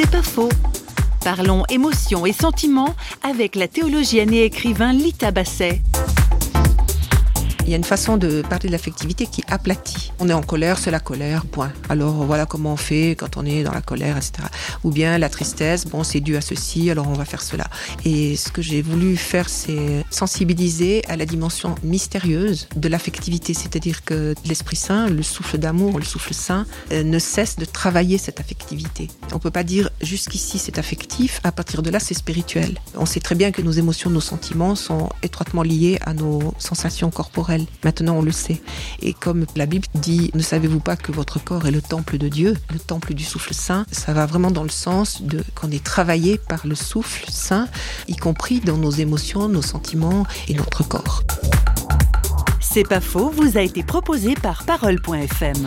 C'est pas faux. Parlons émotions et sentiments avec la théologienne et écrivain Lita Basset. Il y a une façon de parler de l'affectivité qui aplatit. On est en colère, c'est la colère, point. Alors voilà comment on fait quand on est dans la colère, etc. Ou bien la tristesse, bon, c'est dû à ceci, alors on va faire cela. Et ce que j'ai voulu faire, c'est sensibiliser à la dimension mystérieuse de l'affectivité, c'est-à-dire que l'Esprit Saint, le souffle d'amour, le souffle saint, euh, ne cesse de travailler cette affectivité. On peut pas dire jusqu'ici c'est affectif, à partir de là c'est spirituel. On sait très bien que nos émotions, nos sentiments sont étroitement liés à nos sensations corporelles. Maintenant, on le sait. Et comme la Bible dit, ne savez-vous pas que votre corps est le temple de Dieu, le temple du souffle saint? Ça va vraiment dans le sens de qu'on est travaillé par le souffle saint, y compris dans nos émotions, nos sentiments et notre corps. C'est pas faux, vous a été proposé par parole.fm.